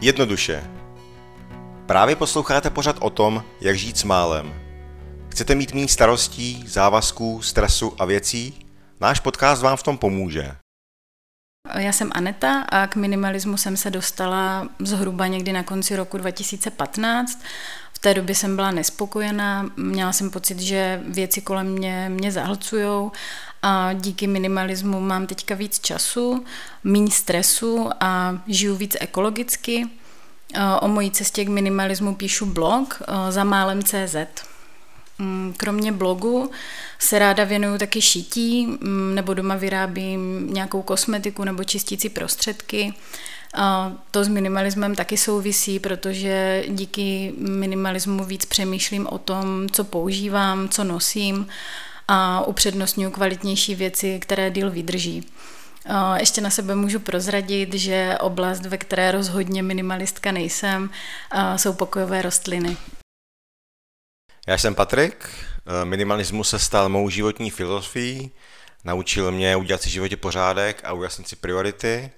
Jednoduše. Právě posloucháte pořad o tom, jak žít s málem. Chcete mít méně starostí, závazků, stresu a věcí? Náš podcast vám v tom pomůže. Já jsem Aneta a k minimalismu jsem se dostala zhruba někdy na konci roku 2015. Té době jsem byla nespokojená, měla jsem pocit, že věci kolem mě mě zahlcujou a díky minimalismu mám teďka víc času, méně stresu a žiju víc ekologicky. O mojí cestě k minimalismu píšu blog za málem CZ. Mm, kromě blogu se ráda věnuju taky šití, mm, nebo doma vyrábím nějakou kosmetiku nebo čistící prostředky. To s minimalismem taky souvisí, protože díky minimalismu víc přemýšlím o tom, co používám, co nosím a upřednostňuji kvalitnější věci, které díl vydrží. Ještě na sebe můžu prozradit, že oblast, ve které rozhodně minimalistka nejsem, jsou pokojové rostliny. Já jsem Patrik, minimalismus se stal mou životní filozofií, naučil mě udělat si životě pořádek a ujasnit si priority,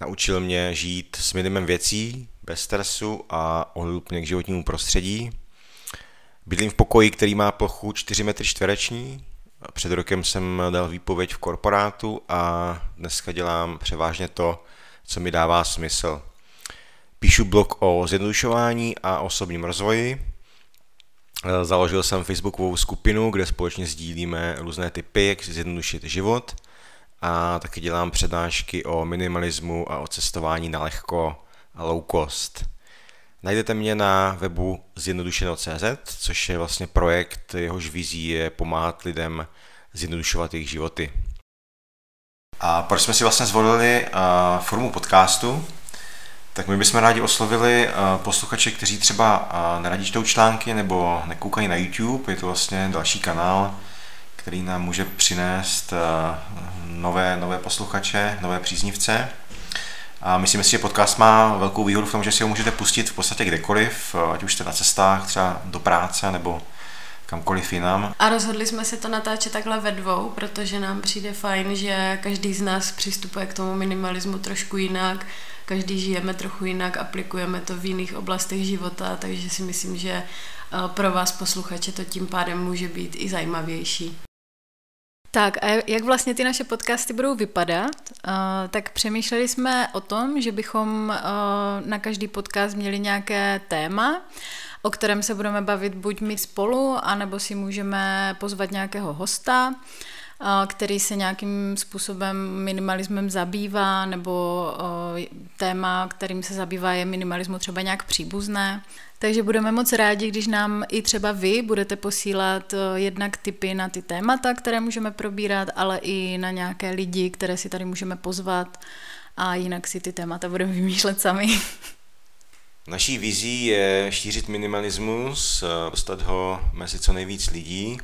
naučil mě žít s minimem věcí, bez stresu a ohledupně k životnímu prostředí. Bydlím v pokoji, který má plochu 4 metry čtvereční, před rokem jsem dal výpověď v korporátu a dneska dělám převážně to, co mi dává smysl. Píšu blog o zjednodušování a osobním rozvoji. Založil jsem facebookovou skupinu, kde společně sdílíme různé typy, jak zjednodušit život a taky dělám přednášky o minimalismu a o cestování na lehko a low cost. Najdete mě na webu zjednodušeno.cz, což je vlastně projekt, jehož vizí je pomáhat lidem zjednodušovat jejich životy. A proč jsme si vlastně zvolili uh, formu podcastu? Tak my bychom rádi oslovili uh, posluchače, kteří třeba uh, neradí čtou články nebo nekoukají na YouTube. Je to vlastně další kanál, který nám může přinést uh, nové, nové posluchače, nové příznivce. A myslím si, že podcast má velkou výhodu v tom, že si ho můžete pustit v podstatě kdekoliv, ať už jste na cestách třeba do práce nebo kamkoliv jinam. A rozhodli jsme se to natáčet takhle ve dvou, protože nám přijde fajn, že každý z nás přistupuje k tomu minimalismu trošku jinak, každý žijeme trochu jinak, aplikujeme to v jiných oblastech života, takže si myslím, že eh, pro vás posluchače to tím pádem může být i zajímavější. Tak a jak vlastně ty naše podcasty budou vypadat? Uh, tak přemýšleli jsme o tom, že bychom uh, na každý podcast měli nějaké téma, o kterém se budeme bavit buď my spolu, anebo si můžeme pozvat nějakého hosta, který se nějakým způsobem minimalismem zabývá, nebo téma, kterým se zabývá, je minimalismu třeba nějak příbuzné. Takže budeme moc rádi, když nám i třeba vy budete posílat jednak tipy na ty témata, které můžeme probírat, ale i na nějaké lidi, které si tady můžeme pozvat a jinak si ty témata budeme vymýšlet sami. Naší vizí je šířit minimalismus, dostat ho mezi co nejvíc lidí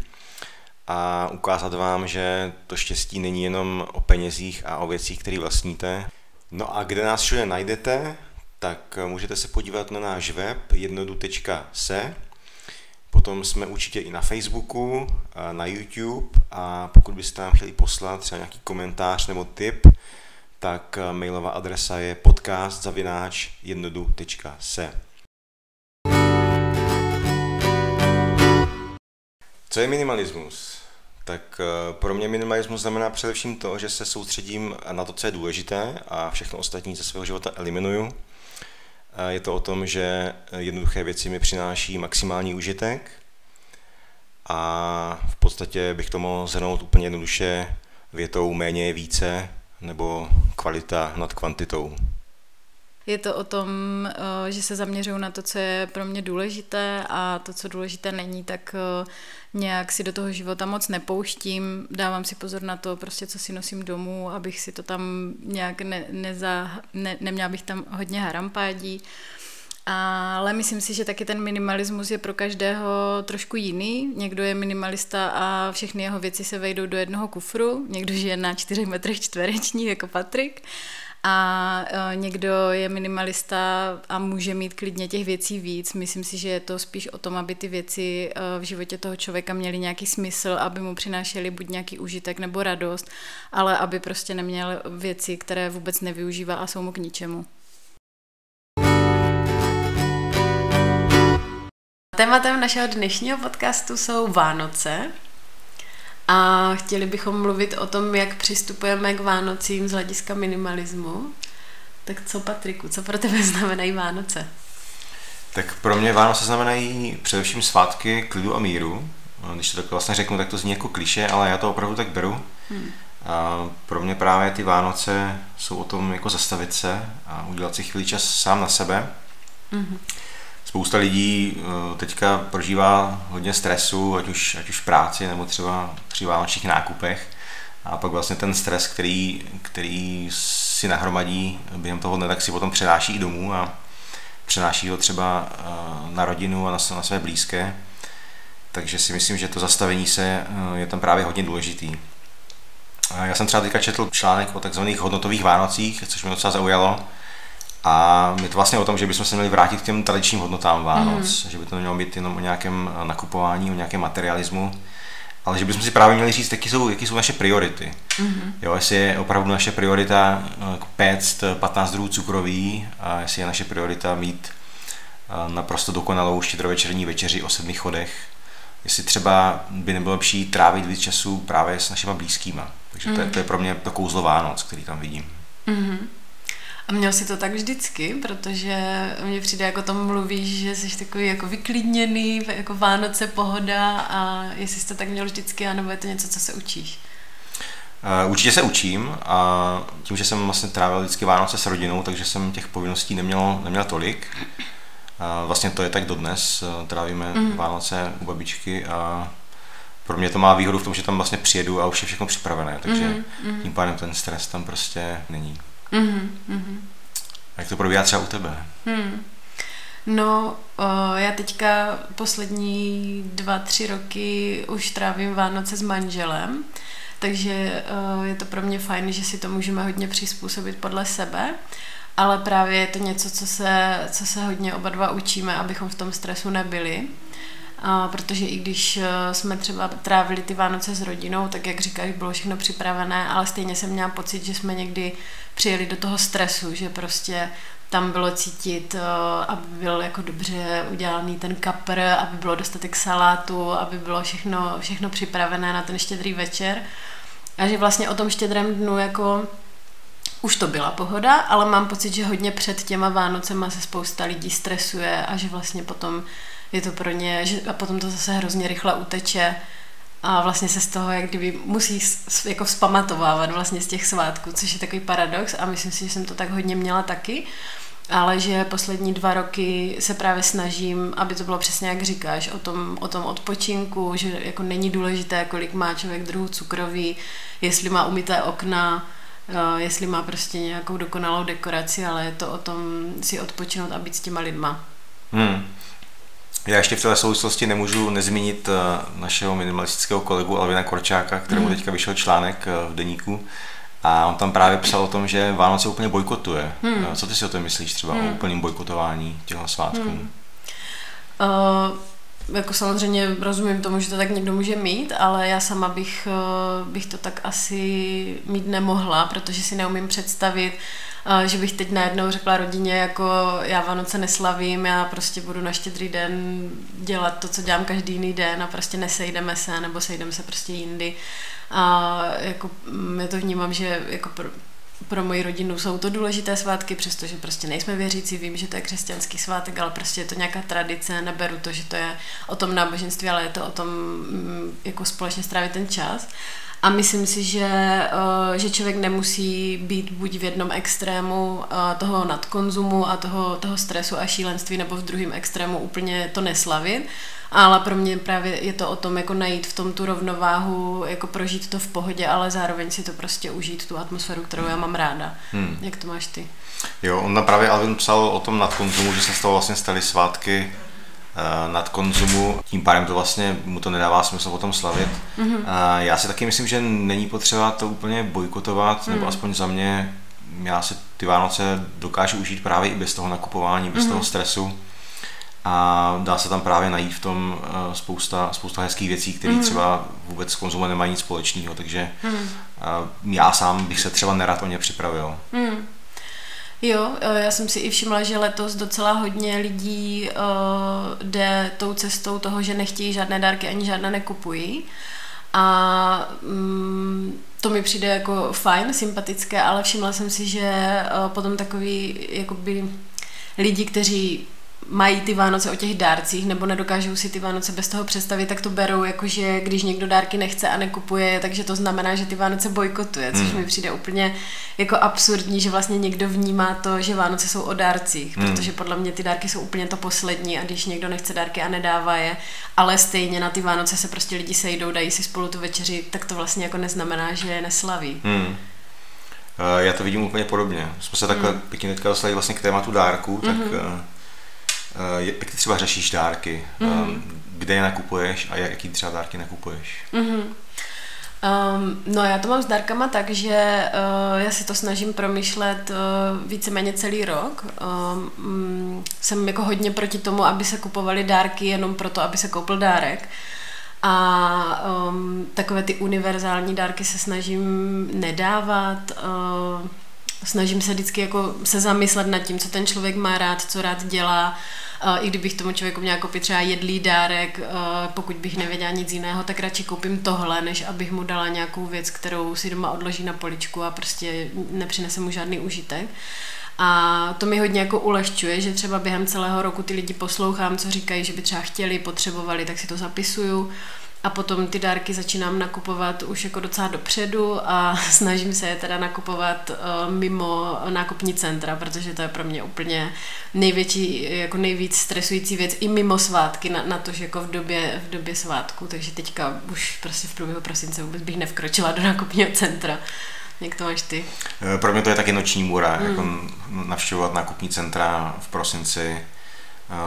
a ukázat vám, že to štěstí není jenom o penězích a o věcích, které vlastníte. No a kde nás všude najdete, tak můžete se podívat na náš web jednodu.se. Potom jsme určitě i na Facebooku, na YouTube a pokud byste nám chtěli poslat třeba nějaký komentář nebo tip, tak mailová adresa je podcast.jednodu.se. Co je minimalismus? Tak eh, pro mě minimalismus znamená především to, že se soustředím na to, co je důležité a všechno ostatní ze svého života eliminuju je to o tom, že jednoduché věci mi přináší maximální užitek a v podstatě bych to mohl zhrnout úplně jednoduše větou méně je více nebo kvalita nad kvantitou. Je to o tom, eh, že se zaměřuju na to, co je pro mě důležité a to, co důležité není, tak eh, nějak si do toho života moc nepouštím. Dávám si pozor na to, prostě co si nosím domů, abych si to tam nějak ne, neza, ne, neměla bych tam hodně harampádí. Ale myslím si, že taky ten minimalismus je pro každého trošku jiný. Někdo je minimalista a všechny jeho věci se vejdou do jednoho kufru, někdo žije na 4 metrech čtverečních jako Patrik a e, někdo je minimalista a může mít klidně těch věcí víc. Myslím si, že je to spíš o tom, aby ty věci e, v životě toho člověka měly nějaký smysl, aby mu přinášely buď nějaký užitek nebo radost, ale aby prostě neměl věci, které vůbec nevyužívá a jsou mu k ničemu. Tématem našeho dnešního podcastu jsou Vánoce. A chtěli bychom mluvit o tom, jak přistupujeme k Vánocím z hlediska minimalismu. Tak co, Patriku, co pro tebe znamenají Vánoce? Tak pro mě Vánoce znamenají především svátky klidu a míru. Když to tak vlastně řeknu, tak to zní jako kliše, ale já to opravdu tak beru. Hmm. A pro mě právě ty Vánoce jsou o tom jako zastavit se a udělat si chvíli čas sám na sebe. Hmm. Spousta lidí eh, teďka prožívá hodně stresu, ať už, ať už v práci nebo třeba při vánočních nákupech. A pak vlastně ten stres, který, který si nahromadí během toho dne, tak si potom přenáší domů a přenáší ho třeba eh, na rodinu a na, na své blízké. Takže si myslím, že to zastavení se eh, je tam právě hodně důležitý. Já jsem třeba teďka četl článek o takzvaných hodnotových Vánocích, což mě docela zaujalo. A je to vlastně o tom, že bychom se měli vrátit k těm tradičním hodnotám Vánoc, mm. že by to nemělo být jenom o nějakém eh, nakupování, o nějakém materialismu, ale že bychom si právě měli říct, jaký jsou, jaký jsou naše priority. Mm-hmm. Jo, jestli je opravdu naše priorita eh, péct 15 druhů cukroví a jestli je naše priorita mít eh, naprosto dokonalou štědrovečerní večeři o sedmi chodech, jestli třeba by nebylo lepší trávit víc času právě s našimi blízkýma. Takže mm-hmm. to, je, to je pro mě to kouzlo Vánoc, který tam vidím. Mm-hmm. A měl si to tak vždycky, protože mně přijde, jako tom mluvíš, že jsi takový jako vyklidněný, jako Vánoce, pohoda a jestli jsi to tak měl vždycky, anebo je to něco, co se učíš? Uh, určitě se učím a tím, že jsem vlastně trávil vždycky Vánoce s rodinou, takže jsem těch povinností neměl, neměl tolik. Uh, vlastně to je tak dodnes, uh, trávíme mm. Vánoce u babičky a pro mě to má výhodu v tom, že tam vlastně přijedu a už je všechno připravené, takže mm. tím pádem ten stres tam prostě není. Mm-hmm. Jak to probíhá třeba u tebe? Hmm. No, o, já teďka poslední dva, tři roky už trávím Vánoce s manželem, takže o, je to pro mě fajn, že si to můžeme hodně přizpůsobit podle sebe, ale právě je to něco, co se, co se hodně oba dva učíme, abychom v tom stresu nebyli. A protože i když jsme třeba trávili ty Vánoce s rodinou, tak jak říkáš, bylo všechno připravené, ale stejně jsem měla pocit, že jsme někdy přijeli do toho stresu, že prostě tam bylo cítit, eh, aby byl jako dobře udělaný ten kapr, aby bylo dostatek salátu, aby bylo všechno, všechno připravené na ten štědrý večer. A že vlastně o tom štědrém dnu jako už to byla pohoda, ale mám pocit, že hodně před těma Vánocema se spousta lidí stresuje a že vlastně potom je to pro ně, že, a potom to zase hrozně rychle uteče a vlastně se z toho jak kdyby musí jako vzpamatovávat vlastně z těch svátků, což je takový paradox a myslím si, že jsem to tak hodně měla taky, ale že poslední dva roky se právě snažím, aby to bylo přesně jak říkáš, o tom, o tom odpočinku, že jako není důležité, kolik má člověk druhů cukroví, jestli má umyté okna, eh, jestli má prostě nějakou dokonalou dekoraci, ale je to o tom si odpočinout a být s těma lidma. Hmm. Já ještě v této souvislosti nemůžu nezmínit eh, našeho minimalistického kolegu Alvina Korčáka, kterému mm. teďka vyšel článek eh, v deníku a on tam právě psal o tom, že Vánoce úplně bojkotuje. Mm. Co ty si o tom myslíš třeba mm. o hmm. úplném bojkotování těchto svátků? Mm. Uh, jako samozřejmě rozumím tomu, že to tak někdo může mít, ale já sama bych, bych to tak asi mít nemohla, protože si neumím představit, že bych teď najednou řekla rodině, jako já Vánoce neslavím, já prostě budu na štědrý den dělat to, co dělám každý jiný den a prostě nesejdeme se, nebo sejdeme se prostě jindy. A jako mm, já to vnímám, že jako pro, moji rodinu jsou to důležité svátky, přestože prostě nejsme věřící, vím, že to je křesťanský svátek, ale prostě je to nějaká tradice, neberu to, že to je o tom náboženství, ale je to o tom mm, jako společně strávit ten čas. A myslím si, že, eh, že člověk nemusí být buď v jednom extrému eh, toho nadkonzumu a toho, toho stresu a šílenství, nebo v druhém extrému úplně to neslavit. Ale pro mě právě je to o tom, jako najít v tom tu rovnováhu, jako prožít to v pohodě, ale zároveň si to prostě užít, tu atmosféru, kterou já mám ráda. Hmm. Jak to máš ty? Jo, on právě Alvin psal o tom nadkonzumu, že se z toho vlastně staly svátky Eh, nad konzumu, tím pádem to vlastně mu to nedává smysl potom slavit. Mm-hmm. Já si taky myslím, že není potřeba to úplně bojkotovat, mm. nebo aspoň za mě, já si ty Vánoce dokážu užít právě i bez toho nakupování, bez mm-hmm. toho stresu. A dá se tam právě najít v tom uh, spousta, spousta hezkých věcí, které mm. třeba vůbec s konzumem nemají nic společného, takže mm. já sám bych se třeba nerad o ně připravil. Mm. Jo, eh, já jsem si i všimla, že letos docela hodně lidí uh, jde tou cestou toho, že nechtějí žádné dárky ani žádné nekupují. A um, to mi přijde jako fajn, sympatické, ale všimla jsem si, že uh, potom takový jakoby lidi, kteří mají ty Vánoce o těch dárcích nebo nedokážou si ty Vánoce bez toho představit, tak to berou jako, že když někdo dárky nechce a nekupuje, takže to znamená, že ty Vánoce bojkotuje, což mm. mi přijde úplně jako absurdní, že vlastně někdo vnímá to, že Vánoce jsou o dárcích, mm. protože podle mě ty dárky jsou úplně to poslední a když někdo nechce dárky a nedává je, ale stejně na ty Vánoce se prostě lidi sejdou, dají si spolu tu večeři, tak to vlastně jako neznamená, že je neslaví. Mm. Já to vidím úplně podobně. Jsme se takhle mm. pěkně teďka dostali vlastně k tématu dárků, tak mm-hmm jak ty třeba řešíš dárky, mm-hmm. kde je nakupuješ a jaký třeba dárky nakupuješ? Mm-hmm. Um, no já to mám s dárkama tak, že uh, já si to snažím promýšlet uh, víceméně celý rok. Um, jsem jako hodně proti tomu, aby se kupovaly dárky jenom proto, aby se koupil dárek. A um, takové ty univerzální dárky se snažím nedávat. Uh, snažím se vždycky jako se zamyslet nad tím, co ten člověk má rád, co rád dělá. I kdybych tomu člověku měla koupit třeba jedlý dárek, pokud bych nevěděla nic jiného, tak radši koupím tohle, než abych mu dala nějakou věc, kterou si doma odloží na poličku a prostě nepřinese mu žádný užitek. A to mi hodně jako ulehčuje, že třeba během celého roku ty lidi poslouchám, co říkají, že by třeba chtěli, potřebovali, tak si to zapisuju a potom ty dárky začínám nakupovat už jako docela dopředu a snažím se je teda nakupovat uh, mimo nákupní centra, protože to je pro mě úplně největší, jako nejvíc stresující věc i mimo svátky, na, na to, že jako v době, v době svátku, takže teďka už prostě v průběhu prosince vůbec bych nevkročila do nákupního centra. Jak to máš ty? Eh, pro mě to je taky noční můra, hmm. jako navštěvovat nákupní centra v prosinci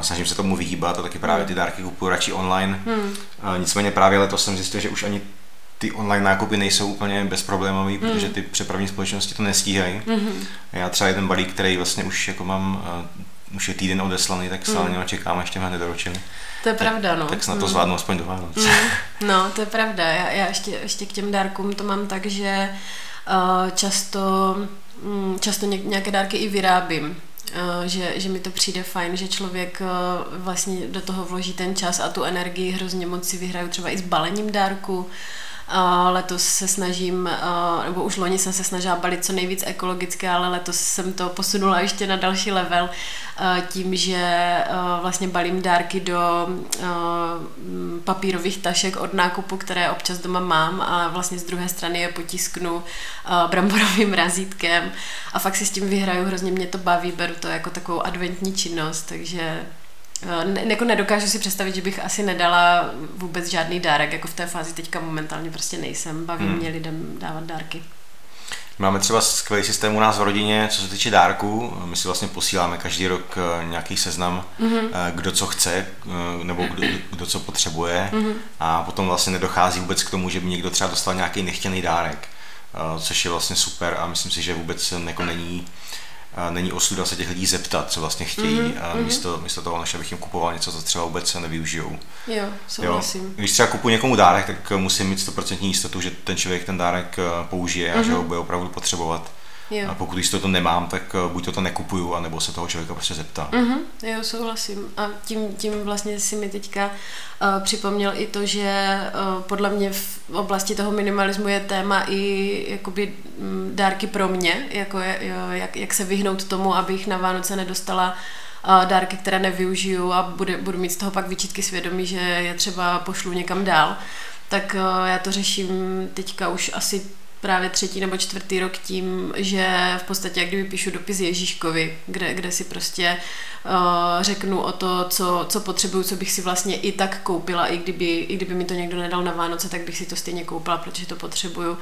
snažím se tomu vyhýbat a taky právě ty dárky kupuju radši online. Hmm. Nicméně právě letos jsem zjistil, že už ani ty online nákupy nejsou úplně bezproblémové, hmm. protože ty přepravní společnosti to nestíhají. Hmm. Já třeba jeden balík, který vlastně už jako mám, uh, už je týden odeslaný, tak stále hmm. čekám, ještě mě nedoručili. To je tak, pravda, no. Tak snad to hmm. zvládnu aspoň do Vánoc. Hmm. No, to je pravda. Já, já ještě, ještě k těm dárkům to mám tak, že uh, často, um, často nějaké dárky i vyrábím. Eh, že, že mi to přijde fajn, že člověk eh, vlastně do toho vloží ten čas a tu energii hrozně moc si vyhraju třeba i s balením dárku, letos se snažím, nebo už loni jsem se snažila balit co nejvíc ekologicky, ale letos jsem to posunula ještě na další level tím, že vlastně balím dárky do papírových tašek od nákupu, které občas doma mám a vlastně z druhé strany je potisknu bramborovým razítkem. A fakt si s tím vyhraju, hrozně mě to baví, beru to jako takovou adventní činnost, takže ne, jako nedokážu si představit, že bych asi nedala vůbec žádný dárek, jako v té fázi teďka momentálně prostě nejsem. Baví hmm. mě lidem dávat dárky. Máme třeba skvělý systém u nás v rodině, co se týče dárků. My si vlastně posíláme každý rok eh, nějaký seznam, mm-hmm. kdo co chce, nebo kdo, kdo co potřebuje. Mm-hmm. A potom vlastně nedochází vůbec k tomu, že by někdo třeba dostal nějaký nechtěný dárek, což je vlastně super a myslím si, že vůbec jako není není osuda se těch lidí zeptat, co vlastně chtějí, mm-hmm. a mhm. místo, místo toho, než abych jim kupoval něco, co třeba vůbec nevyužijou. Jo, souhlasím. Jo. Když třeba kupuji někomu dárek, tak musím mít 100% jistotu, že ten člověk ten dárek eh, použije mm-hmm. a že ho mhm. bude opravdu potřebovat. Jo. A pokud jistotu nemám, tak eh, buď to, to nekupuju, anebo se toho člověka prostě zeptá. Mm-hmm, jo, souhlasím. A tím, tím vlastně si mi teďka uh, připomněl i to, že uh, podle mě v oblasti toho minimalismu je téma i jakoby mm, dárky pro mě, jako je, jo, jak, jak se vyhnout tomu, abych na Vánoce nedostala dárky, které nevyužiju a bude, budu mít z toho pak vyčítky svědomí, že je třeba pošlu někam dál. Tak já to řeším teďka už asi právě třetí nebo čtvrtý rok tím, že v podstatě jak kdyby píšu dopis Ježíškovi, kde, kde si prostě uh, řeknu o to, co, co potřebuju, co bych si vlastně i tak koupila, i kdyby, i kdyby mi to někdo nedal na Vánoce, tak bych si to stejně koupila, protože to potřebuju.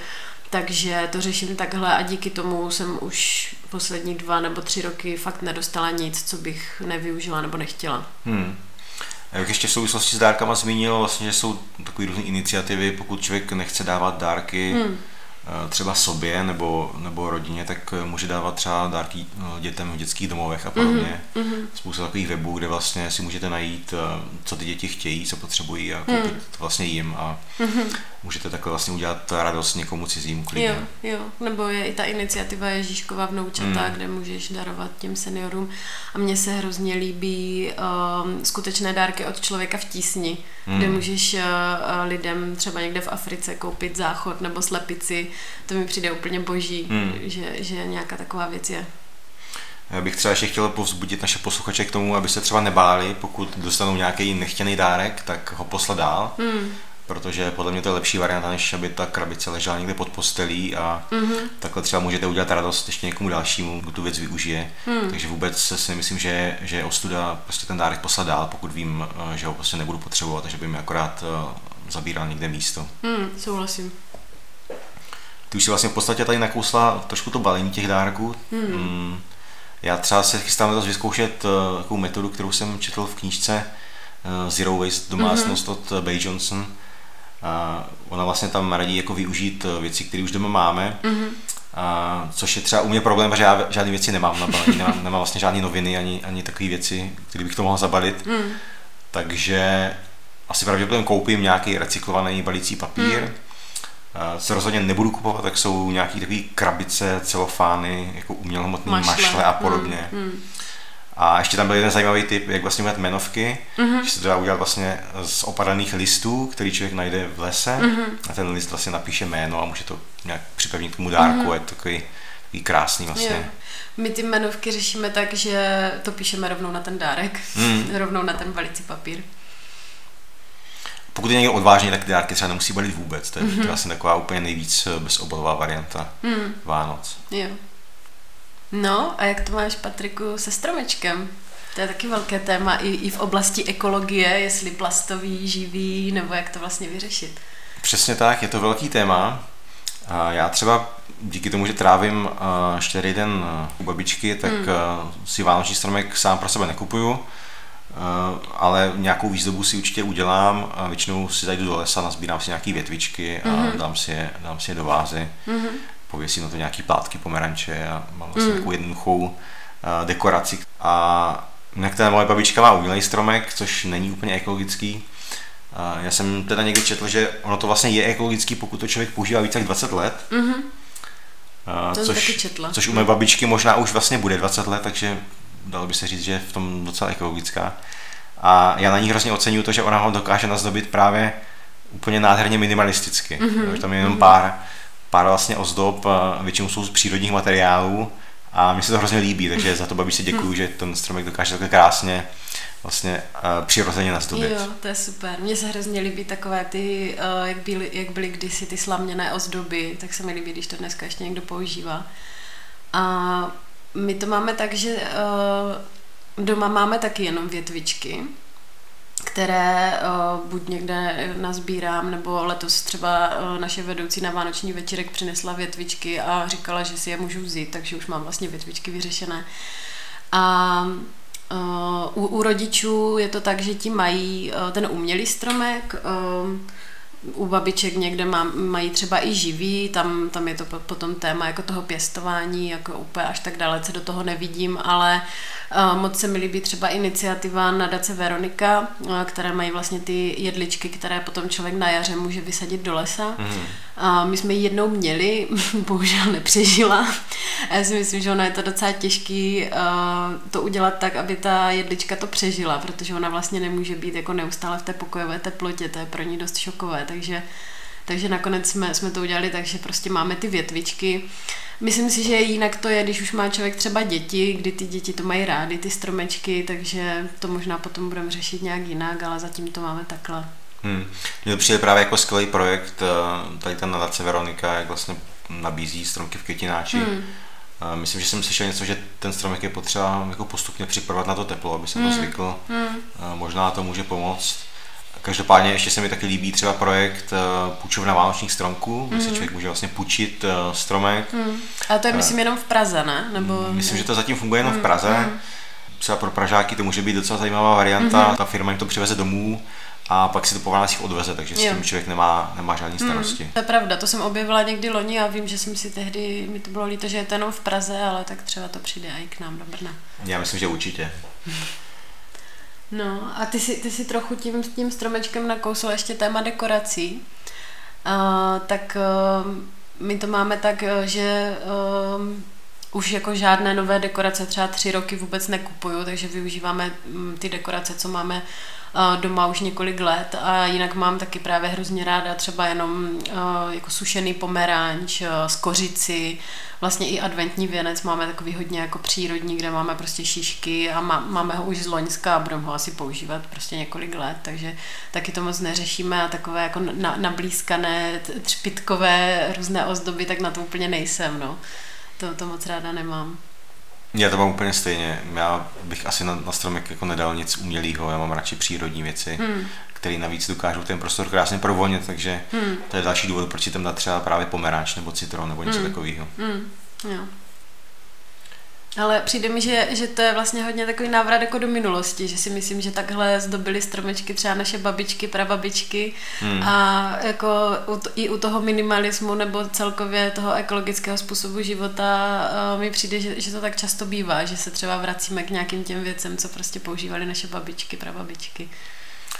Takže to řeším takhle a díky tomu jsem už poslední dva nebo tři roky fakt nedostala nic, co bych nevyužila nebo nechtěla. Hmm. Jak ještě v souvislosti s dárkama zmínil, vlastně, že jsou takové různé iniciativy, pokud člověk nechce dávat dárky, hmm třeba sobě nebo, nebo rodině, tak eh, může dávat třeba dárky eh, dětem v dětských domovech a podobně. Mm-hmm. Spousta takových webů, kde vlastně si můžete najít, co ty děti chtějí, co potřebují a koupit mm. vlastně jim. A mm-hmm. můžete takhle vlastně udělat radost někomu cizímu klidně. Jo, jo. Nebo je i ta iniciativa Ježíškova vnoučata, mm. kde můžeš darovat těm seniorům. A mně se hrozně líbí um, skutečné dárky od člověka v tísni, mm. kde můžeš uh, lidem třeba někde v Africe koupit záchod nebo slepici. To mi přijde úplně boží, mm. že, že nějaká taková věc je. Já bych třeba ještě chtěl povzbudit naše posluchače k tomu, aby se třeba nebáli, pokud dostanou nějaký nechtěný dárek, tak ho poslat dál. Mm protože podle mě to je lepší varianta, než aby ta krabice ležela někde pod postelí a mm-hmm. takhle třeba můžete udělat radost ještě někomu dalšímu, kdo tu věc využije. Mm. Takže vůbec si myslím, že, že je ostuda prostě ten dárek poslat dál, pokud vím, eh, že ho prostě nebudu potřebovat, takže by mi akorát uh, zabíral někde místo. Mm, souhlasím. Ty už si vlastně v podstatě tady nakousla trošku to balení těch dárků. Mm. Mm, já třeba se chystám letos vyzkoušet uh, takovou metodu, kterou jsem četl v knížce uh, Zero Waste domácnost mm-hmm. od Bay Johnson a ona vlastně tam radí jako využít eh, věci, které už doma máme, mm-hmm. a, což je třeba u mě problém, že já žádné věci nemám na balení, nemám, nemám vlastně žádné noviny ani, ani takové věci, které bych to mohl zabalit. Mm. Takže asi pravděpodobně koupím nějaký recyklovaný balící papír. Mm. Co rozhodně nebudu kupovat, tak jsou nějaké takové krabice, celofány, jako umělohmotné mašle. mašle a podobně. Mm. Mm. A ještě tam byl jeden zajímavý tip, jak vlastně udělat menovky, mm-hmm. že se to dá udělat vlastně z opadaných listů, který člověk najde v lese mm-hmm. a ten list vlastně napíše jméno a může to nějak připevnit k tomu dárku mm-hmm. je to takový, takový krásný vlastně. Jo. My ty jmenovky řešíme tak, že to píšeme rovnou na ten dárek, mm. rovnou na ten balící papír. Pokud je někdo odvážný, tak ty dárky třeba nemusí balit vůbec. To je, mm-hmm. vlastně taková úplně nejvíc bezobalová varianta mm. Vánoc. Jo. No a jak to máš, Patriku, se stromečkem? To je taky velké téma i, i v oblasti ekologie, jestli plastový, živý, nebo jak to vlastně vyřešit. Přesně tak, je to velký téma. Já třeba díky tomu, že trávím čtyři den u babičky, tak hmm. si vánoční stromek sám pro sebe nekupuju, ale nějakou výzdobu si určitě udělám. Většinou si zajdu do lesa, nazbírám si nějaké větvičky a mm-hmm. dám, si je, dám si je do vázy. Mm-hmm pověsím na to nějaký plátky pomeranče a mám vlastně mm. takovou jednoduchou uh, dekoraci. A některá moje babička má umělý stromek, což není úplně ekologický. Uh, já jsem teda někdy četl, že ono to vlastně je ekologický, pokud to člověk používá více jak 20 let. Mm-hmm. To což, taky četla. což u mé babičky možná už vlastně bude 20 let, takže dalo by se říct, že je v tom docela ekologická. A já na ní hrozně oceňuju to, že ona ho dokáže nazdobit právě úplně nádherně minimalisticky. Mm-hmm. Tam je jenom mm-hmm. pár pár vlastně ozdob, většinou jsou z přírodních materiálů a mi se to hrozně líbí, takže za to babi si děkuju, že ten stromek dokáže takhle krásně vlastně uh, přirozeně nazdobit. Jo, to je super. Mně se hrozně líbí takové ty, uh, jak, byly, jak byly kdysi ty slaměné ozdoby, tak se mi líbí, když to dneska ještě někdo používá. A my to máme tak, že uh, doma máme taky jenom větvičky, které uh, buď někde nazbírám, nebo letos třeba uh, naše vedoucí na Vánoční večírek přinesla větvičky a říkala, že si je můžu vzít, takže už mám vlastně větvičky vyřešené. A uh, u, u rodičů je to tak, že ti mají uh, ten umělý stromek, uh, u babiček někde má, mají třeba i živý, tam, tam je to potom téma jako toho pěstování, jako úplně až tak dalece do toho nevidím, ale uh, moc se mi líbí třeba iniciativa nadace Veronika, uh, které mají vlastně ty jedličky, které potom člověk na jaře může vysadit do lesa. Mm. A my jsme ji jednou měli, bohužel nepřežila. A já si myslím, že ono je to docela těžký uh, to udělat tak, aby ta jedlička to přežila, protože ona vlastně nemůže být jako neustále v té pokojové teplotě, to je pro ní dost šokové, takže takže nakonec jsme, jsme to udělali tak, že prostě máme ty větvičky. Myslím si, že jinak to je, když už má člověk třeba děti, kdy ty děti to mají rády, ty stromečky, takže to možná potom budeme řešit nějak jinak, ale zatím to máme takhle. Hmm. Mně to přijde právě jako skvělý projekt, eh, tady ta nadace Veronika, jak vlastně nabízí stromky v květináči. Hmm. Eh, myslím, že jsem slyšel něco, že ten stromek je potřeba jako postupně připravovat na to teplo, aby se hmm. to zvykl. Hmm. Eh, možná to může pomoct. Každopádně ještě se mi taky líbí třeba projekt půjčovna vánočních stromků, kde mm. si člověk může vlastně půjčit stromek. Mm. Ale to je myslím jenom v Praze, ne? Nebo... Myslím, že to zatím funguje jenom mm. v Praze. Mm. Třeba pro Pražáky to může být docela zajímavá varianta. Mm. Ta firma jim to přiveze domů a pak si to po Vánocích odveze, takže s tím člověk nemá, nemá žádný hmm, starosti. Hmm, to je pravda, to jsem objevila někdy loni a vím, že jsem si tehdy, mi to bylo líto, že je to jenom v Praze, ale tak třeba to přijde i k nám do Brna. Já myslím, že určitě. No a ty si, ty si trochu tím, tím stromečkem nakousl ještě téma dekorací. tak uh, my to máme tak, že uh, už jako žádné nové dekorace třeba tři roky vůbec nekupuju, takže využíváme mm, ty dekorace, co máme doma už několik let a jinak mám taky právě hrozně ráda třeba jenom jako sušený pomeranč z kořici, vlastně i adventní věnec máme takový hodně jako přírodní, kde máme prostě šišky a má, máme ho už z Loňska a budeme ho asi používat prostě několik let, takže taky to moc neřešíme a takové jako na, nablízkané, třpitkové různé ozdoby, tak na to úplně nejsem, no. To, to moc ráda nemám. Já to mám úplně stejně. Já bych asi na, na stromek jako nedal nic umělého, já mám radši přírodní věci, hmm. které navíc dokážou ten prostor krásně provolnit, takže hmm. to je další důvod, proč si tam dát třeba právě pomeranč nebo citron nebo něco hmm. takového. Hmm. Jo. Ale přijde mi, že, že to je vlastně hodně takový návrat jako do minulosti, že si myslím, že takhle zdobily stromečky třeba naše babičky, prababičky hmm. a jako u, i u toho minimalismu nebo celkově toho ekologického způsobu života uh, mi přijde, že, že to tak často bývá, že se třeba vracíme k nějakým těm věcem, co prostě používali naše babičky, prababičky.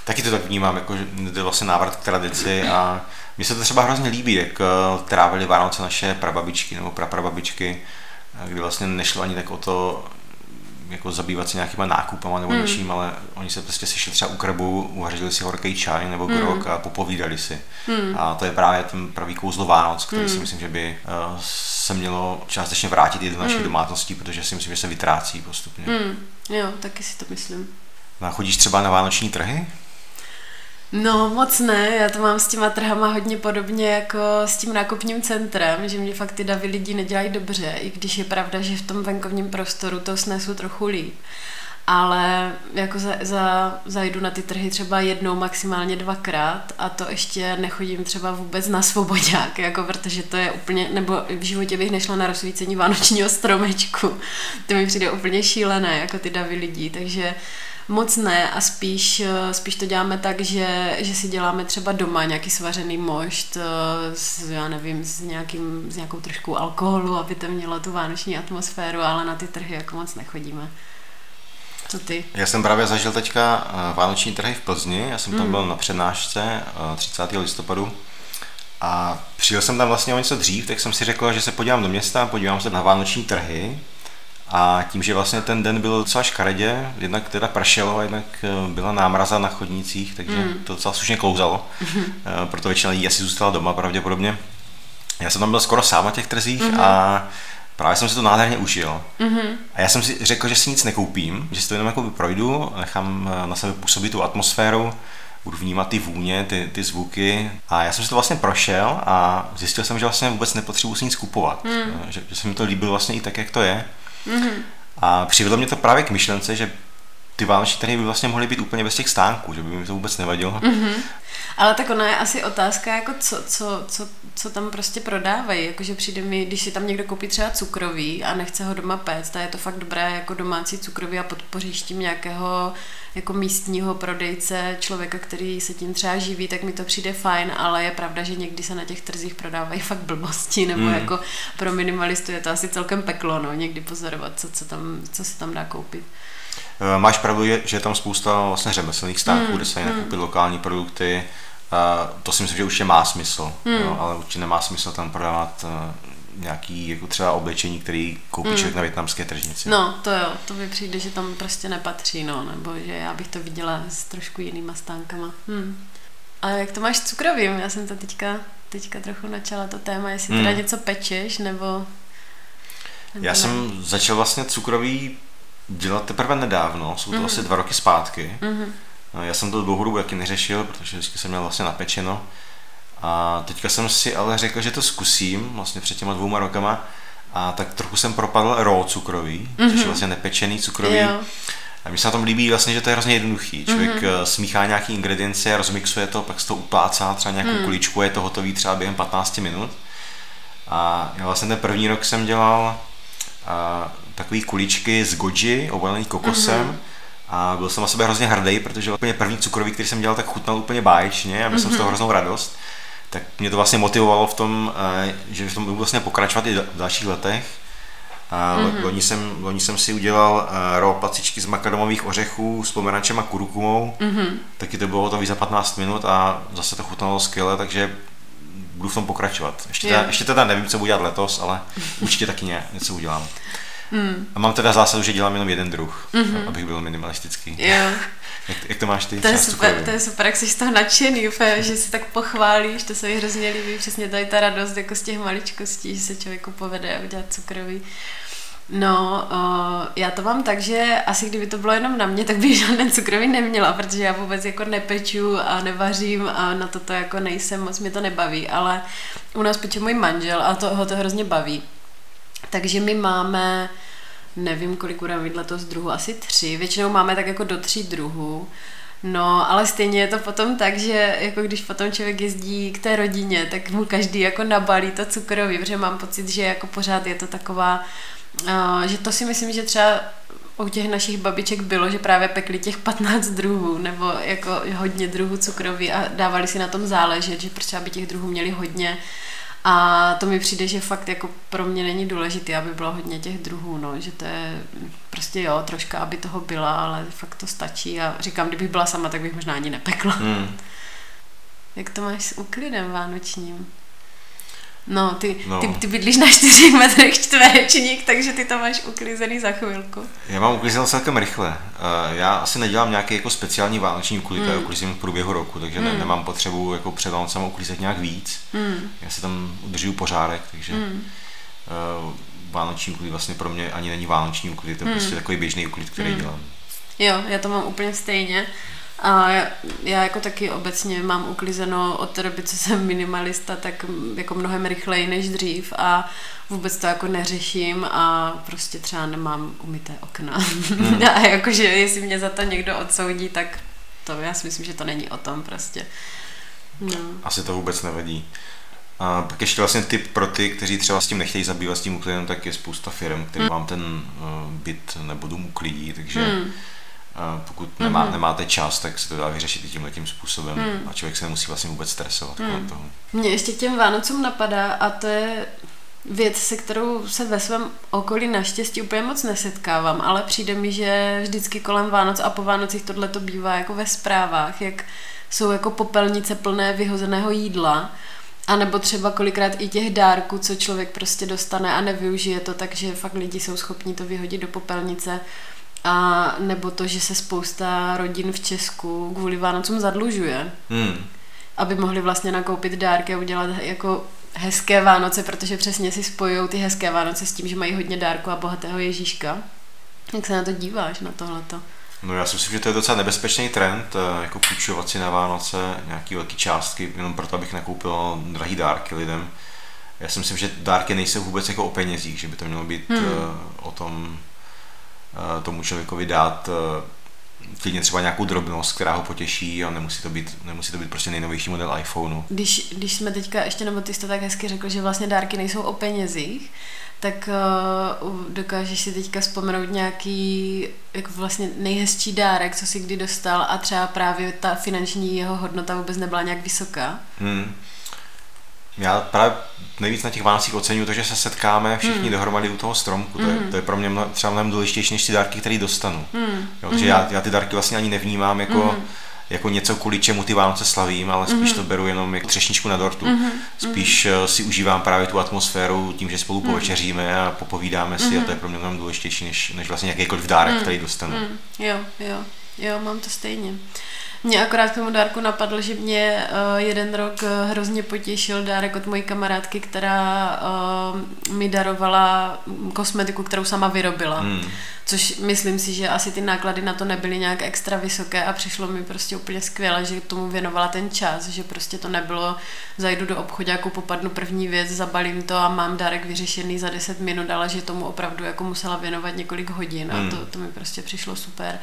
Taky to tak vnímám, jako, že je vlastně návrat k tradici a mně se to třeba hrozně líbí, jak eh, trávili Vánoce naše prababičky nebo praprababičky kdy vlastně nešlo ani tak o to, jako zabývat se nějakýma nákupama nebo hmm. něčím, ale oni se prostě sešli třeba u krbu, uvařili si horký čaj nebo grok hmm. a popovídali si. Hmm. A to je právě ten pravý kouzlo Vánoc, který hmm. si myslím, že by uh, se mělo částečně vrátit i do našich hmm. domácností, protože si myslím, že se vytrácí postupně. Hmm. Jo, taky si to myslím. No a chodíš třeba na vánoční trhy? No moc ne, já to mám s těma trhama hodně podobně jako s tím nákupním centrem, že mě fakt ty davy lidí nedělají dobře, i když je pravda, že v tom venkovním prostoru to snesu trochu líp. Ale jako za, za, zajdu na ty trhy třeba jednou, maximálně dvakrát a to ještě nechodím třeba vůbec na svobodák, jako protože to je úplně, nebo v životě bych nešla na rozsvícení vánočního stromečku. To mi přijde úplně šílené, jako ty davy lidí, takže uh, Moc ne a spíš, eh, spíš to děláme tak, že, že si děláme třeba doma nějaký svařený mošt eh, s, já nevím, s, nějakým, s nějakou trošku alkoholu, aby to mělo tu vánoční atmosféru, ale na ty trhy jako moc nechodíme. Co ty? Já jsem právě zažil teďka eh, vánoční trhy v Plzni, já jsem tam mm. byl na přednášce 30. listopadu a přijel jsem tam vlastně o něco dřív, tak jsem si řekl, že se podívám do města, podívám se na vánoční trhy a tím, že vlastně ten den byl docela škaredě, jednak teda pršelo a jednak eh, byla námraza na chodnících, takže mm. to docela slušně klouzalo. Mm. Proto většina lidí asi zůstala doma pravděpodobně. Já jsem tam byl skoro sám na těch trzích mm. a právě jsem si to nádherně užil. Mm-hmm. A já jsem si řekl, že si nic nekoupím, že si to jenom jako projdu, nechám eh, na sebe působit tu atmosféru, budu vnímat ty vůně, ty, ty zvuky. A já jsem si to vlastně prošel a zjistil jsem, že vlastně vůbec nepotřebuji si nic kupovat. Mm. Že, že se mi to líbilo vlastně i tak, jak to je. Mm-hmm. A přivedlo mě to právě k myšlence, že ty vánoční trhy by vlastně mohly být úplně bez těch stánků, že by mi to vůbec nevadilo. Mm-hmm. Ale tak ona je asi otázka, jako co, co, co, co tam prostě prodávají. Jakože přijde mi, když si tam někdo koupí třeba cukroví a nechce ho doma péct, tak je to fakt dobré jako domácí cukroví a podpoříš tím nějakého jako místního prodejce, člověka, který se tím třeba živí, tak mi to přijde fajn, ale je pravda, že někdy se na těch trzích prodávají fakt blbosti, nebo mm. jako pro minimalistu je to asi celkem peklo, no, někdy pozorovat, co, co, tam, co se tam dá koupit. Eh, máš pravdu, že je tam spousta vlastně řemeslných stánků, mm. kde se dají nakoupit mm. lokální produkty. Uh, to si myslím, že určitě má smysl, mm. jo, ale určitě nemá smysl tam prodávat uh, nějaký jako třeba oblečení, který koupí mm. člověk na větnamské tržnici. No, to jo, to mi přijde, že tam prostě nepatří, no, nebo že já bych to viděla s trošku jinýma stánkama. Hmm. A jak to máš s cukrovým? Já jsem to teďka, teďka trochu načala to téma, jestli hmm. teda něco pečeš, nebo... nebo já ne? jsem začal vlastně cukrový dělat teprve nedávno, jsou to mm-hmm. asi dva roky zpátky. Mm-hmm. Já jsem to dlouhou dobu taky neřešil, protože vždycky jsem měl vlastně napečeno. A teďka jsem si ale řekl, že to zkusím, vlastně před těma dvouma rokama, a tak trochu jsem propadl raw cukrový, mm-hmm. což je mhm. vlastně nepečený cukrový. Jo. A mně se na tom líbí vlastně, že to je hrozně jednoduchý. Člověk mm-hmm. smíchá nějaký ingredience, rozmixuje to, pak se to uplácá třeba nějakou mm. kuličku je to hotový třeba během 15 minut. A já vlastně ten první rok jsem dělal a, takový kuličky z goji, obalený kokosem. Mm-hmm. A byl jsem na sebe hrozně hrdý, protože úplně první cukrový, který jsem dělal, tak chutnal úplně báječně a měl mm-hmm. jsem z toho mhm. hroznou radost tak mě to vlastně motivovalo v tom, eh, že v tom budu vlastně pokračovat i v dalších letech. Mm-hmm. Loni, jsem, loni jsem si udělal eh, raw pacičky z makadomových ořechů s pomerančem a kurukumou. Mm-hmm. Taky to bylo to za 15 minut a zase to chutnalo skvěle, takže budu v tom pokračovat. Ještě teda, ještě teda nevím, co budu dělat letos, ale určitě taky ně, něco udělám. Mm. A mám teda zásadu, že dělám jenom jeden druh, mm-hmm. abych byl minimalistický. Jo. jak, jak to máš ty? To je, super, to je super, jak jsi z toho nadšený, úplně, že si tak pochválíš, to se mi hrozně líbí, přesně tady ta radost jako z těch maličkostí, že se člověku povede a udělat cukrový. No, uh, já to mám tak, že asi kdyby to bylo jenom na mě, tak bych žádný cukrový neměla, protože já vůbec jako nepeču a nevařím a na toto jako nejsem, moc mě to nebaví, ale u nás peče můj manžel a to ho to hrozně baví. Takže my máme, nevím, kolik budeme mít letos druhů, asi tři. Většinou máme tak jako do tří druhů. No, ale stejně je to potom tak, že jako když potom člověk jezdí k té rodině, tak mu každý jako nabalí to cukroví, protože mám pocit, že jako pořád je to taková, uh, že to si myslím, že třeba u těch našich babiček bylo, že právě pekli těch 15 druhů, nebo jako hodně druhů cukroví a dávali si na tom záležet, že prostě aby těch druhů měli hodně, a to mi přijde, že fakt jako pro mě není důležité, aby bylo hodně těch druhů, no, že to je prostě jo, troška, aby toho byla, ale fakt to stačí a říkám, kdybych byla sama, tak bych možná ani nepekla. Hmm. Jak to máš s úklidem vánočním? No, ty, no. Ty, ty bydlíš na 4 metrech čtverečník, takže ty to máš uklizený za chvilku. Já mám uklizeno celkem rychle. Já asi nedělám nějaký jako speciální vánoční uklid, mm. uklízím v průběhu roku, takže mm. ne, nemám potřebu jako před Vánocem uklízet nějak víc. Mm. Já si tam udržuju pořádek, takže mm. vánoční uklid vlastně pro mě ani není vánoční uklid, to je mm. prostě takový běžný uklid, který mm. dělám. Jo, já to mám úplně stejně. A já, já jako taky obecně mám uklizeno od té doby, co jsem minimalista, tak jako mnohem rychleji než dřív a vůbec to jako neřeším a prostě třeba nemám umyté okna. Hmm. a jakože jestli mě za to někdo odsoudí, tak to já si myslím, že to není o tom prostě. No. Asi to vůbec nevedí. A pak ještě vlastně tip pro ty, kteří třeba s tím nechtějí zabývat s tím uklidem, tak je spousta firm, který hmm. vám ten uh, byt nebo dům uklidí, takže hmm pokud nemá, mm-hmm. nemáte čas, tak se to dá vyřešit i tímhle tím způsobem mm. a člověk se nemusí vlastně vůbec stresovat mm. kolem toho. Mně ještě k těm Vánocům napadá a to je věc, se kterou se ve svém okolí naštěstí úplně moc nesetkávám, ale přijde mi, že vždycky kolem Vánoc a po Vánocích tohle to bývá jako ve zprávách, jak jsou jako popelnice plné vyhozeného jídla, a nebo třeba kolikrát i těch dárků, co člověk prostě dostane a nevyužije to, takže fakt lidi jsou schopni to vyhodit do popelnice a nebo to, že se spousta rodin v Česku kvůli Vánocům zadlužuje. Hmm. Aby mohli vlastně nakoupit dárky a udělat jako hezké Vánoce, protože přesně si spojují ty hezké Vánoce s tím, že mají hodně dárku a bohatého Ježíška. Jak se na to díváš, na tohleto? No já si myslím, že to je docela nebezpečný trend, eh, jako půjčovat si na Vánoce nějaký velké částky, jenom proto, abych nakoupil drahý dárky lidem. Já si myslím, že dárky nejsou vůbec jako o penězích, že by to mělo být hmm. Eh, o tom, tomu člověkovi dát eh, klidně třeba nějakou drobnost, která ho potěší a nemusí to být, nemusí to být prostě nejnovější model iPhoneu. Když, když jsme teďka ještě, nebo ty jsi to tak hezky řekl, že vlastně dárky nejsou o penězích, tak uh, dokážeš si teďka vzpomenout nějaký jako vlastně nejhezčí dárek, co jsi kdy dostal a třeba právě ta finanční jeho hodnota vůbec nebyla nějak vysoká? Hmm já právě nejvíc na těch Vánocích oceňuju to, že se setkáme všichni hmm. dohromady u toho stromku. To je, hmm. to je pro mě mno, třeba mnohem důležitější než ty dárky, které dostanu. Hmm. Jo, takže hmm. já, já ty dárky vlastně ani nevnímám jako, hmm. jako něco, kvůli čemu ty Vánoce slavím, ale spíš hmm. to beru jenom jako třešničku na dortu. Hmm. Spíš hmm. si užívám právě tu atmosféru tím, že spolu hmm. povečeříme a popovídáme si hmm. a to je pro mě mnohem důležitější než, než vlastně jakýkoliv dárek, hmm. který dostanu. Hmm. Jo, jo, jo, mám to stejně. Mě akorát k tomu dárku napadlo, že mě uh, jeden rok uh, hrozně potěšil dárek od mojí kamarádky, která uh, mi darovala kosmetiku, kterou sama vyrobila. Hmm. Což myslím si, že asi ty náklady na to nebyly nějak extra vysoké a přišlo mi prostě úplně skvěle, že tomu věnovala ten čas, že prostě to nebylo, zajdu do obchodu, jako popadnu první věc, zabalím to a mám dárek vyřešený za 10 minut, ale že tomu opravdu jako musela věnovat několik hodin a hmm. to, to mi prostě přišlo super.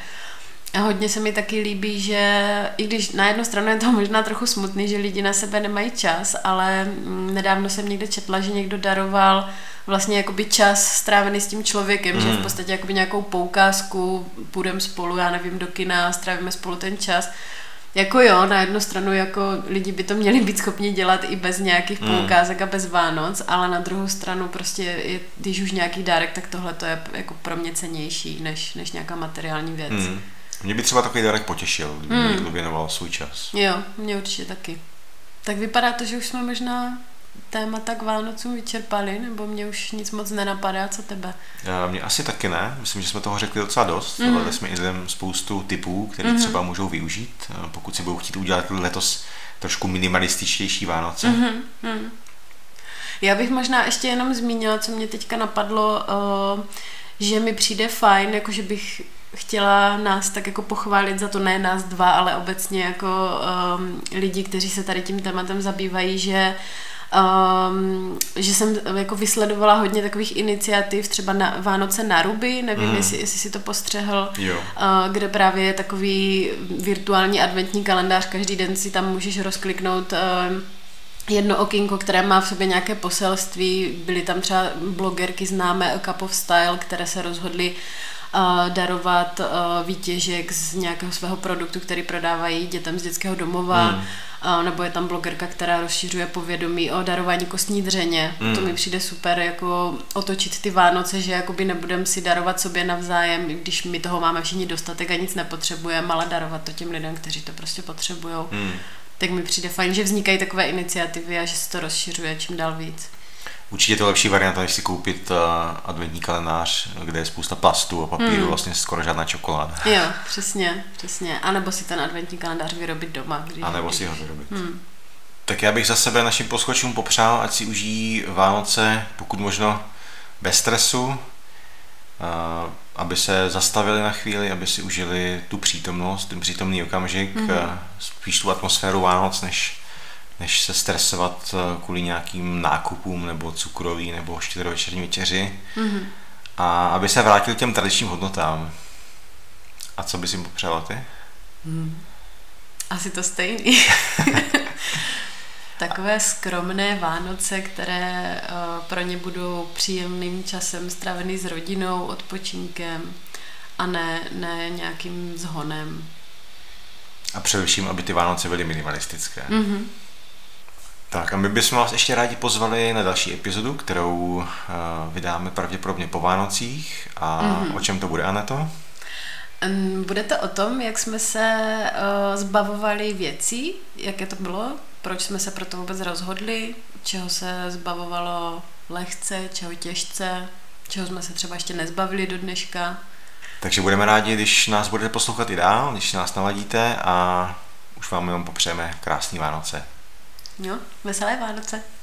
A hodně se mi taky líbí, že i když na jednu stranu je to možná trochu smutný, že lidi na sebe nemají čas, ale mm, nedávno jsem někde četla, že někdo daroval vlastně jakoby čas strávený s tím člověkem, mm. že v mm. podstatě jakoby nějakou poukázku, půjdeme spolu, já nevím, do kina, strávíme spolu ten čas. Jako jo, na jednu stranu jako lidi by to měli být schopni dělat i bez nějakých mm. poukázek a bez Vánoc, ale na druhou stranu prostě, je, když už nějaký dárek, tak tohle to je jako pro mě cenější než, než nějaká materiální věc. Mm. Mě by třeba takový dárek potěšil, kdyby hmm. někdo věnoval svůj čas. Jo, mě určitě taky. Tak vypadá to, že už jsme možná témata k Vánocům vyčerpali, nebo mě už nic moc nenapadá, co tebe? Já, mě asi taky ne, myslím, že jsme toho řekli docela dost, mm. dali jsme i lidem spoustu typů, které mm. třeba můžou využít, eh, pokud si budou chtít udělat letos trošku minimalističtější Vánoce. Mm-hmm. Já bych možná ještě jenom zmínila, co mě teďka napadlo, uh, že mi přijde fajn, jako že bych chtěla nás tak jako pochválit za to, ne nás dva, ale obecně jako um, lidi, kteří se tady tím tématem zabývají, že Um, že jsem jako vysledovala hodně takových iniciativ, třeba na Vánoce na Ruby, nevím, mm. jestli, jestli si to postřehl, jo. Uh, kde právě je takový virtuální adventní kalendář, každý den si tam můžeš rozkliknout uh, jedno okinko, které má v sobě nějaké poselství. Byly tam třeba blogerky známé Cup of Style, které se rozhodly uh, darovat uh, výtěžek z nějakého svého produktu, který prodávají dětem z dětského domova. Mm. Uh, nebo je tam blogerka, která rozšiřuje povědomí o darování kostní dřeně. Mm. To mi přijde super, jako otočit ty Vánoce, že jakoby nebudeme si darovat sobě navzájem, když my toho máme všichni dostatek a nic nepotřebujeme, ale darovat to těm lidem, kteří to prostě potřebují. Mm tak mi přijde fajn, že vznikají takové iniciativy a že se to rozšiřuje čím dál víc. Určitě je to lepší varianta, než si koupit uh, adventní kalendář, kde je spousta plastu a papíru, hmm. vlastně skoro žádná čokoláda. Jo, přesně, přesně. A nebo si ten adventní kalendář vyrobit doma. Když a nebo si ho vyrobit. Hmm. Tak já bych za sebe našim posluchačům popřál, ať si užijí Vánoce, pokud možno bez stresu, aby se zastavili na chvíli, aby si užili tu přítomnost, ten přítomný okamžik, mm-hmm. spíš tu atmosféru Vánoc, než, než se stresovat eh, kvůli nějakým nákupům nebo cukroví nebo štědrovečerní večeři. Mm-hmm. A aby se vrátil těm tradičním hodnotám. A co bys jim popřála ty? Mm. Asi to stejný. takové skromné Vánoce, které uh, pro ně budou příjemným časem strávený s rodinou, odpočinkem a ne, ne nějakým zhonem. A především, aby ty Vánoce byly minimalistické. Mm-hmm. Tak a my bychom vás ještě rádi pozvali na další epizodu, kterou uh, vydáme pravděpodobně po Vánocích. A mm-hmm. o čem to bude, Aneto? Bude to o tom, jak jsme se uh, zbavovali věcí, jaké to bylo, proč jsme se pro to vůbec rozhodli, čeho se zbavovalo lehce, čeho těžce, čeho jsme se třeba ještě nezbavili do dneška. Takže budeme rádi, když nás budete poslouchat i dál, když nás naladíte a už vám jenom popřejeme krásné Vánoce. Jo, veselé Vánoce.